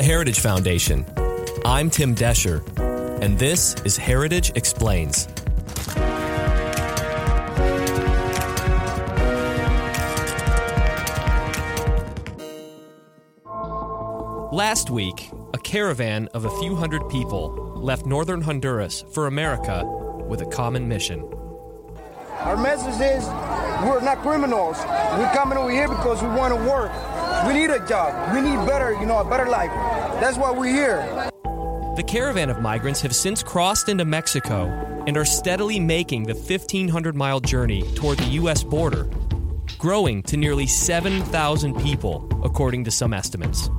the Heritage Foundation, I'm Tim Doescher, and this is Heritage Explains. Last week, a caravan of a few hundred people left northern Honduras for America with a common mission. Our message is we're not criminals. We're coming over here because we want to work. We need a job. We need better, you know, a better life. That's why we're here. The caravan of migrants have since crossed into Mexico and are steadily making the 1,500 mile journey toward the U.S. border, growing to nearly 7,000 people, according to some estimates.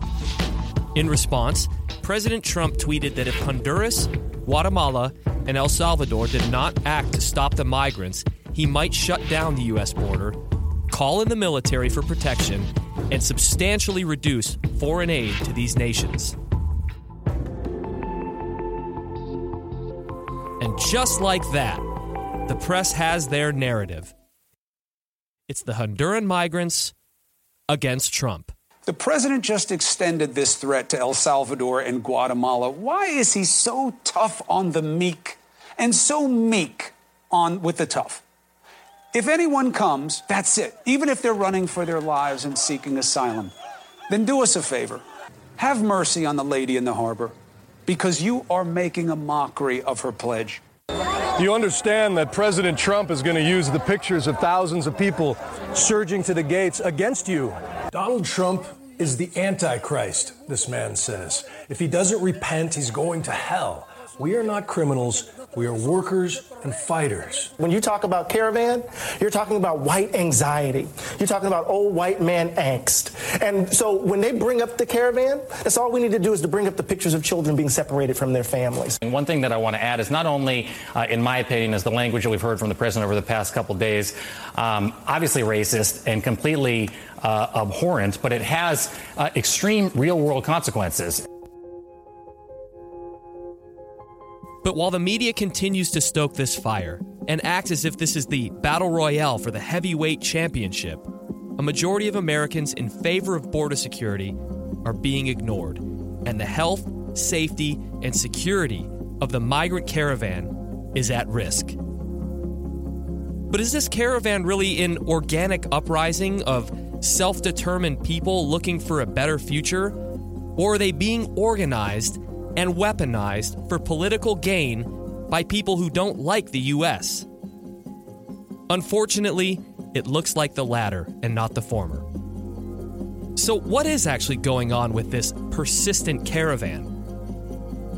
In response, President Trump tweeted that if Honduras, Guatemala, and El Salvador did not act to stop the migrants, he might shut down the U.S. border, call in the military for protection, and substantially reduce foreign aid to these nations. And just like that, the press has their narrative. It's the Honduran migrants against Trump. The president just extended this threat to El Salvador and Guatemala. Why is he so tough on the meek and so meek on with the tough? If anyone comes, that's it. Even if they're running for their lives and seeking asylum, then do us a favor. Have mercy on the lady in the harbor because you are making a mockery of her pledge. You understand that President Trump is going to use the pictures of thousands of people surging to the gates against you. Donald Trump is the Antichrist, this man says. If he doesn't repent, he's going to hell. We are not criminals. We are workers and fighters. When you talk about caravan, you're talking about white anxiety. You're talking about old white man angst. And so when they bring up the caravan, that's all we need to do is to bring up the pictures of children being separated from their families. And one thing that I want to add is not only, uh, in my opinion, is the language that we've heard from the president over the past couple days, um, obviously racist and completely uh, abhorrent, but it has uh, extreme real world consequences. But while the media continues to stoke this fire and act as if this is the battle royale for the heavyweight championship, a majority of Americans in favor of border security are being ignored, and the health, safety, and security of the migrant caravan is at risk. But is this caravan really an organic uprising of self determined people looking for a better future? Or are they being organized and weaponized for political gain by people who don't like the U.S. Unfortunately, it looks like the latter and not the former. So, what is actually going on with this persistent caravan?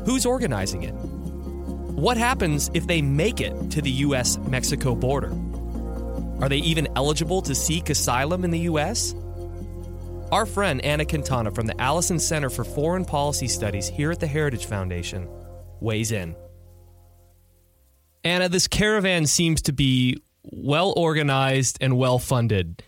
Who's organizing it? What happens if they make it to the U.S. Mexico border? Are they even eligible to seek asylum in the U.S.? Our friend Ana Quintana from the Allison Center for Foreign Policy Studies here at the Heritage Foundation weighs in. Ana, this caravan seems to be well organized and well funded.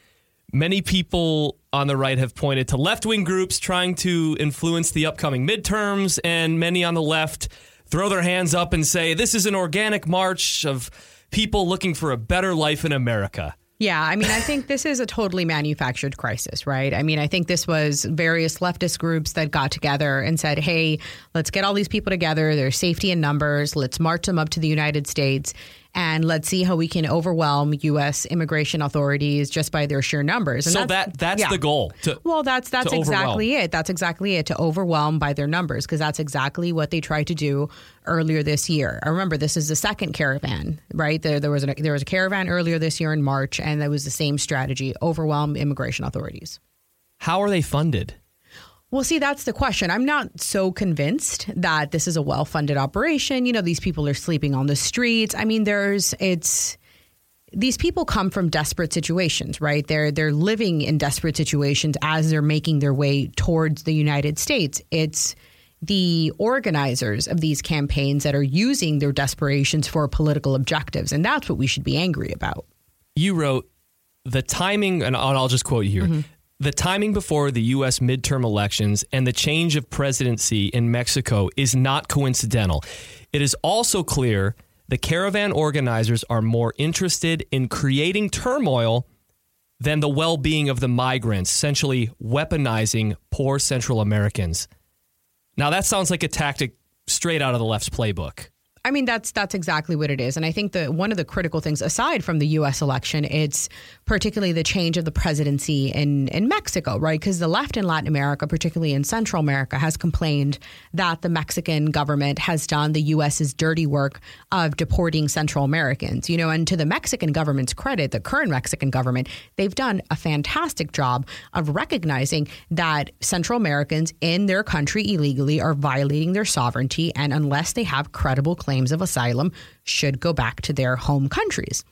Many people on the right have pointed to left wing groups trying to influence the upcoming midterms, and many on the left throw their hands up and say this is an organic march of people looking for a better life in America. Yeah, I mean, I think this is a totally manufactured crisis, right? I mean, I think this was various leftist groups that got together and said, hey, let's get all these people together. There's safety in numbers. Let's march them up to the United States and let's see how we can overwhelm U.S. immigration authorities just by their sheer numbers. And so that's, that that's yeah. the goal. To, well, that's that's exactly it. That's exactly it. To overwhelm by their numbers, because that's exactly what they tried to do earlier this year. I remember this is the second caravan, right? There, there was a, there was a caravan earlier this year in March, and that was the same strategy: overwhelm immigration authorities. How are they funded? Well, see, that's the question. I'm not so convinced that this is a well funded operation. You know, these people are sleeping on the streets. I mean, there's, it's, these people come from desperate situations, right? They're they're living in desperate situations as they're making their way towards the United States. It's the organizers of these campaigns that are using their desperations for political objectives, and that's what we should be angry about. You wrote the timing, and I'll just quote you here. Mm-hmm. The timing before the U.S. midterm elections and the change of presidency in Mexico is not coincidental. It is also clear the caravan organizers are more interested in creating turmoil than the well being of the migrants, essentially weaponizing poor Central Americans. Now, that sounds like a tactic straight out of the left's playbook. I mean, that's that's exactly what it is, and I think that one of the critical things, aside from the U.S. election, it's particularly the change of the presidency in in Mexico, right? Because the left in Latin America, particularly in Central America, has complained that the Mexican government has done the U.S.'s dirty work of deporting Central Americans. You know, and to the Mexican government's credit, the current Mexican government, they've done a fantastic job of recognizing that Central Americans in their country illegally are violating their sovereignty, and unless they have credible claims claims of asylum should go back to their home countries.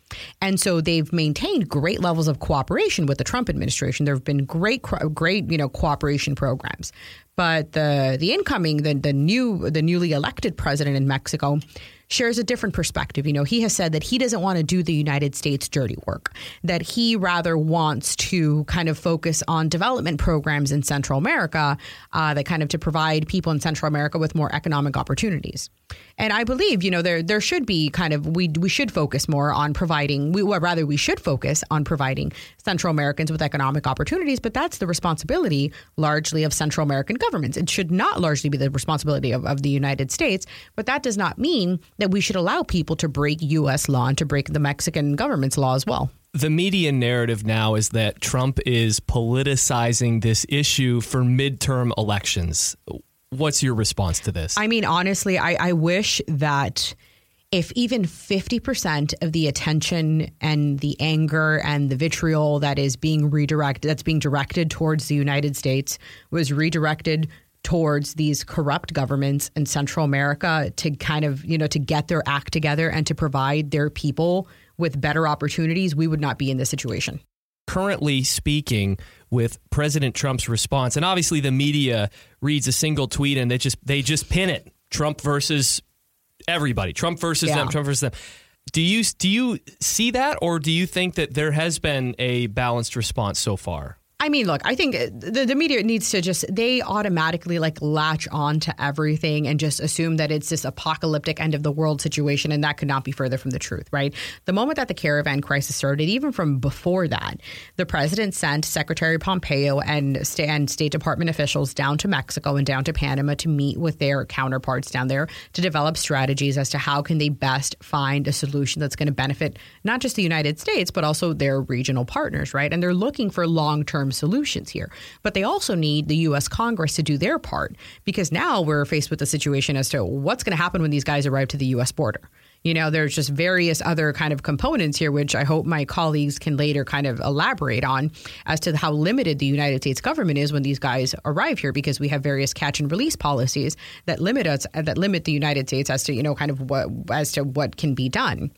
And so they've maintained great levels of cooperation with the Trump administration. There have been great great, you know, cooperation programs. But the the incoming the the new the newly elected president in Mexico shares a different perspective. You know, he has said that he doesn't want to do the United States dirty work, that he rather wants to kind of focus on development programs in Central America uh, that kind of to provide people in Central America with more economic opportunities. And I believe, you know, there there should be kind of we we should focus more on providing we well, rather we should focus on providing Central Americans with economic opportunities, but that's the responsibility largely of Central American governments. It should not largely be the responsibility of, of the United States, but that does not mean that we should allow people to break US law and to break the Mexican government's law as well. The media narrative now is that Trump is politicizing this issue for midterm elections. What's your response to this? I mean, honestly, I, I wish that if even 50% of the attention and the anger and the vitriol that is being redirected, that's being directed towards the United States, was redirected towards these corrupt governments in Central America to kind of, you know, to get their act together and to provide their people with better opportunities, we would not be in this situation currently speaking with President Trump's response. And obviously the media reads a single tweet and they just they just pin it. Trump versus everybody. Trump versus yeah. them, Trump versus them. Do you do you see that or do you think that there has been a balanced response so far? I mean, look, I think uh, the, the media needs to just, they automatically like latch on to everything and just assume that it's this apocalyptic end of the world situation. And that could not be further from the truth, right? The moment that the caravan crisis started, even from before that, the president sent Secretary Pompeo and, and State Department officials down to Mexico and down to Panama to meet with their counterparts down there to develop strategies as to how can they best find a solution that's going to benefit not just the United States, but also their regional partners, right? And they're looking for long term solutions here. But they also need the U.S. Congress to do their part because now we're faced with the situation as to what's going to happen when these guys arrive to the U.S. border. You know, there's just various other kind of components here, which I hope my colleagues can later kind of elaborate on as to how limited the United States government is when these guys arrive here, because we have various catch and release policies that limit us, that limit the United States as to you know kind of what as to what can be done.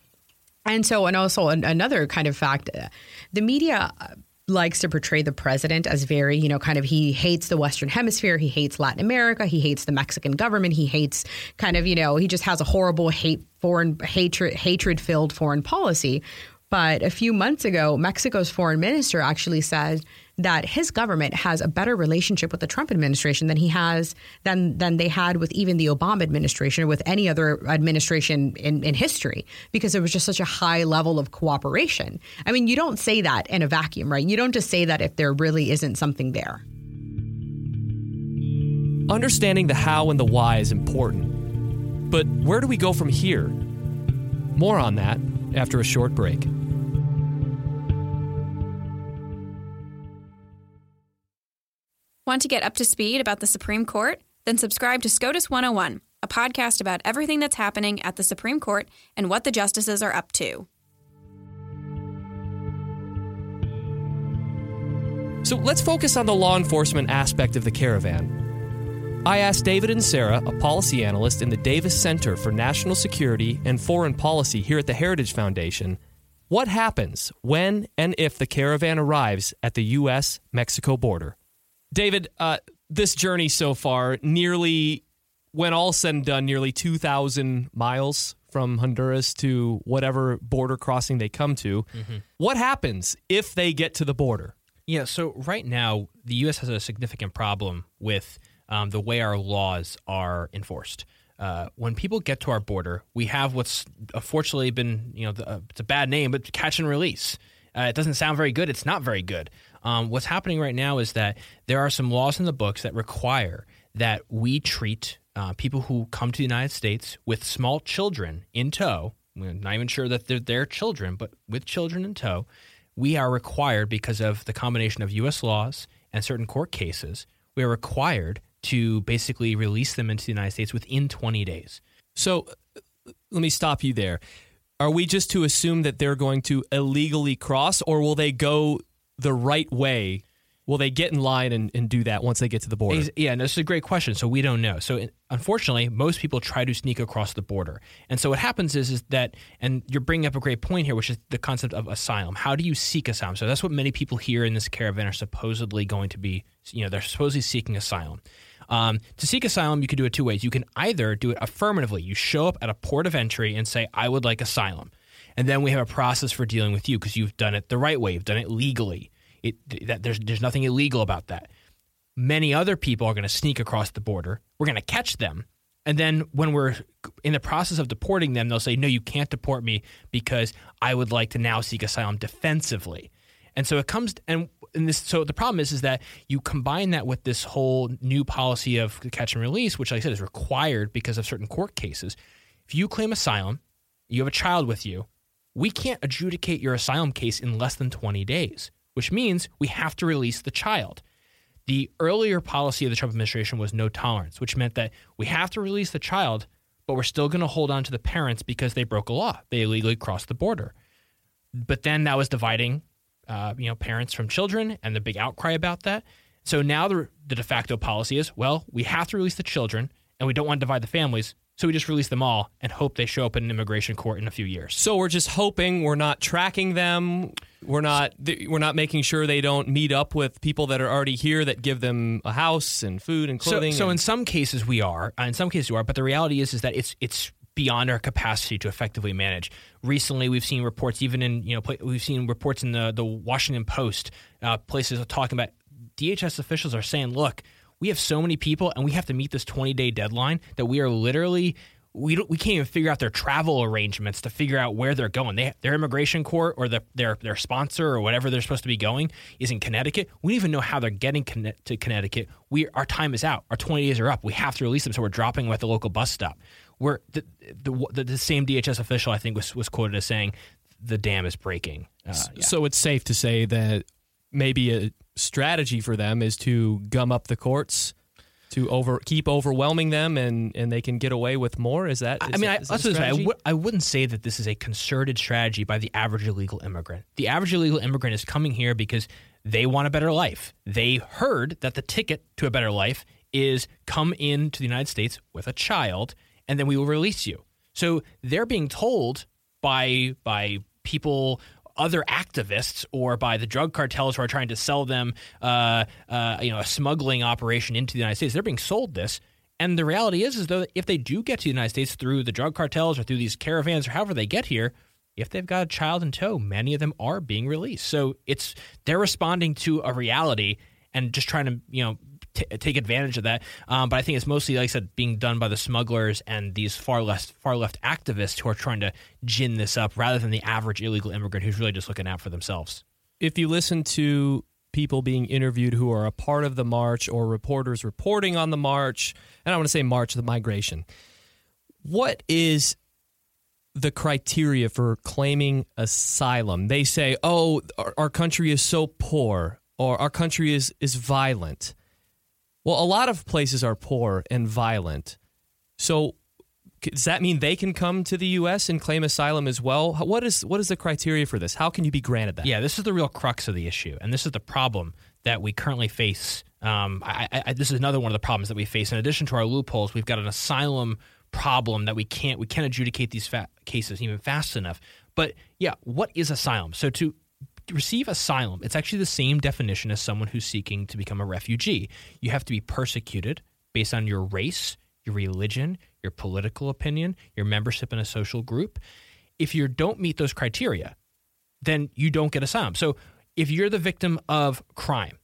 And so, and also another kind of fact, uh, the media uh, likes to portray the president as very, you know, kind of he hates the Western Hemisphere, he hates Latin America, he hates the Mexican government, he hates kind of, you know, he just has a horrible hate foreign hatred hatred filled foreign policy. But a few months ago, Mexico's foreign minister actually said that his government has a better relationship with the Trump administration than he has than than they had with even the Obama administration or with any other administration in, in history because there was just such a high level of cooperation. I mean, you don't say that in a vacuum, right? You don't just say that if there really isn't something there. Understanding the how and the why is important. But where do we go from here? More on that after a short break. Want to get up to speed about the Supreme Court? Then subscribe to SCOTUS 101, a podcast about everything that's happening at the Supreme Court and what the justices are up to. So let's focus on the law enforcement aspect of the caravan. I asked David Inserra, a policy analyst in the Davis Center for National Security and Foreign Policy here at the Heritage Foundation, what happens when and if the caravan arrives at the U.S. Mexico border? David, uh, this journey so far, nearly, when all said and done, nearly 2,000 miles from Honduras to whatever border crossing they come to. Mm-hmm. What happens if they get to the border? Yeah, so right now, the U.S. has a significant problem with um, the way our laws are enforced. Uh, when people get to our border, we have what's unfortunately been, you know, the, uh, it's a bad name, but catch and release. Uh, it doesn't sound very good. It's not very good. Um, what's happening right now is that there are some laws in the books that require that we treat uh, people who come to the United States with small children in tow. We're not even sure that they're their children, but with children in tow, we are required because of the combination of U.S. laws and certain court cases. We are required to basically release them into the United States within 20 days. So uh, let me stop you there. Are we just to assume that they're going to illegally cross, or will they go the right way? Will they get in line and, and do that once they get to the border? Yeah, and this is a great question. So we don't know. So unfortunately, most people try to sneak across the border, and so what happens is is that, and you're bringing up a great point here, which is the concept of asylum. How do you seek asylum? So that's what many people here in this caravan are supposedly going to be. You know, they're supposedly seeking asylum. Um, to seek asylum, you can do it two ways. You can either do it affirmatively. You show up at a port of entry and say, "I would like asylum," and then we have a process for dealing with you because you've done it the right way. You've done it legally. It, that, there's there's nothing illegal about that. Many other people are going to sneak across the border. We're going to catch them, and then when we're in the process of deporting them, they'll say, "No, you can't deport me because I would like to now seek asylum defensively." And so it comes and and this so the problem is is that you combine that with this whole new policy of catch and release, which like I said is required because of certain court cases. If you claim asylum, you have a child with you, we can't adjudicate your asylum case in less than 20 days, which means we have to release the child. The earlier policy of the Trump administration was no tolerance, which meant that we have to release the child, but we're still going to hold on to the parents because they broke a law. They illegally crossed the border. But then that was dividing uh, you know, parents from children and the big outcry about that. So now the, the de facto policy is, well, we have to release the children and we don't want to divide the families. So we just release them all and hope they show up in an immigration court in a few years. So we're just hoping we're not tracking them. We're not we're not making sure they don't meet up with people that are already here that give them a house and food and clothing. So, so and- in some cases we are, uh, in some cases we are, but the reality is is that it's it's beyond our capacity to effectively manage. Recently, we've seen reports, even in you know, we've seen reports in the the Washington Post, uh, places are talking about DHS officials are saying, look, we have so many people and we have to meet this 20 day deadline that we are literally. We, don't, we can't even figure out their travel arrangements to figure out where they're going. They, their immigration court or the, their their sponsor or whatever they're supposed to be going is in Connecticut. We don't even know how they're getting to Connecticut. We our time is out. Our 20 days are up. We have to release them, so we're dropping them at the local bus stop. The the, the, the same DHS official I think was was quoted as saying the dam is breaking. Uh, yeah. So it's safe to say that maybe a strategy for them is to gum up the courts, to over keep overwhelming them, and and they can get away with more. Is that? I mean, that- I, is let's that a put it this way, I, w- I wouldn't say that this is a concerted strategy by the average illegal immigrant. The average illegal immigrant is coming here because they want a better life. They heard that the ticket to a better life is come into the United States with a child, and then we will release you. So they're being told by by people. Other activists, or by the drug cartels who are trying to sell them, uh, uh, you know, a smuggling operation into the United States, they're being sold this, and the reality is, is though, if they do get to the United States through the drug cartels or through these caravans or however they get here, if they've got a child in tow, many of them are being released. So it's they're responding to a reality and just trying to you know t- take advantage of that. Um, but I think it's mostly, like I said, being done by the smugglers and these far left far left activists who are trying to gin this up, rather than the average illegal immigrant who's really just looking out for themselves. if you listen to people being interviewed who are a part of the march or reporters reporting on the march, and I want to say march the migration, what is the criteria for claiming asylum? They say, "Oh, our, our country is so poor," or "Our country is is violent." Well, a lot of places are poor and violent. So does that mean they can come to the U.S. and claim asylum as well? What is what is the criteria for this? How can you be granted that? Yeah, this is the real crux of the issue, and this is the problem that we currently face. Um, I, I, this is another one of the problems that we face. In addition to our loopholes, we've got an asylum problem that we can't we can't adjudicate these fa- cases even fast enough. But yeah, what is asylum? So to receive asylum, it's actually the same definition as someone who's seeking to become a refugee. You have to be persecuted based on your race, your religion, your political opinion, your membership in a social group. If you don't meet those criteria, then you don't get asylum. So if you're the victim of crime,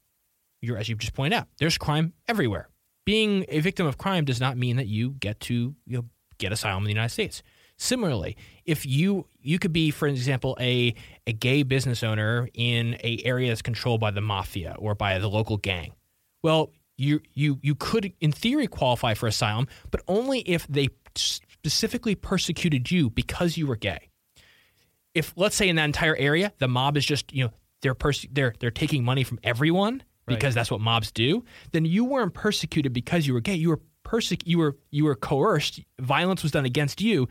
you're as you've just pointed out, there's crime everywhere. Being a victim of crime does not mean that you get to you know, get asylum in the United States. Similarly, if you you could be, for example, a a gay business owner in a area that's controlled by the mafia or by the local gang, well, you you you could in theory qualify for asylum, but only if they specifically persecuted you because you were gay. If let's say in that entire area the mob is just you know they're pers- they're they're taking money from everyone because Right. that's what mobs do, then you weren't persecuted because you were gay. You were perse- you were you were coerced. Violence was done against you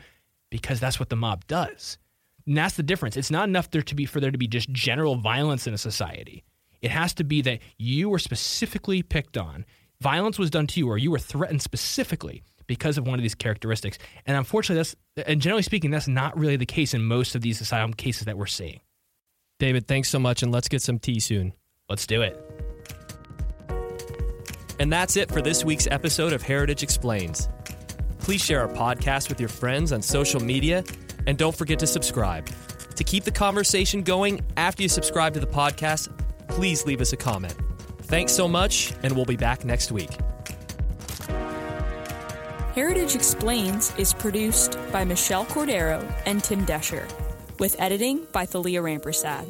because that's what the mob does. And that's the difference. It's not enough there to be for there to be just general violence in a society. It has to be that you were specifically picked on. Violence was done to you or you were threatened specifically because of one of these characteristics. And unfortunately that's and generally speaking that's not really the case in most of these asylum cases that we're seeing. David, thanks so much, and let's get some tea soon. Let's do it. And that's it for this week's episode of Heritage Explains. Please share our podcast with your friends on social media, and don't forget to subscribe. To keep the conversation going after you subscribe to the podcast, please leave us a comment. Thanks so much, and we'll be back next week. Heritage Explains is produced by Michelle Cordero and Tim Doescher, with editing by Thalia Rampersad.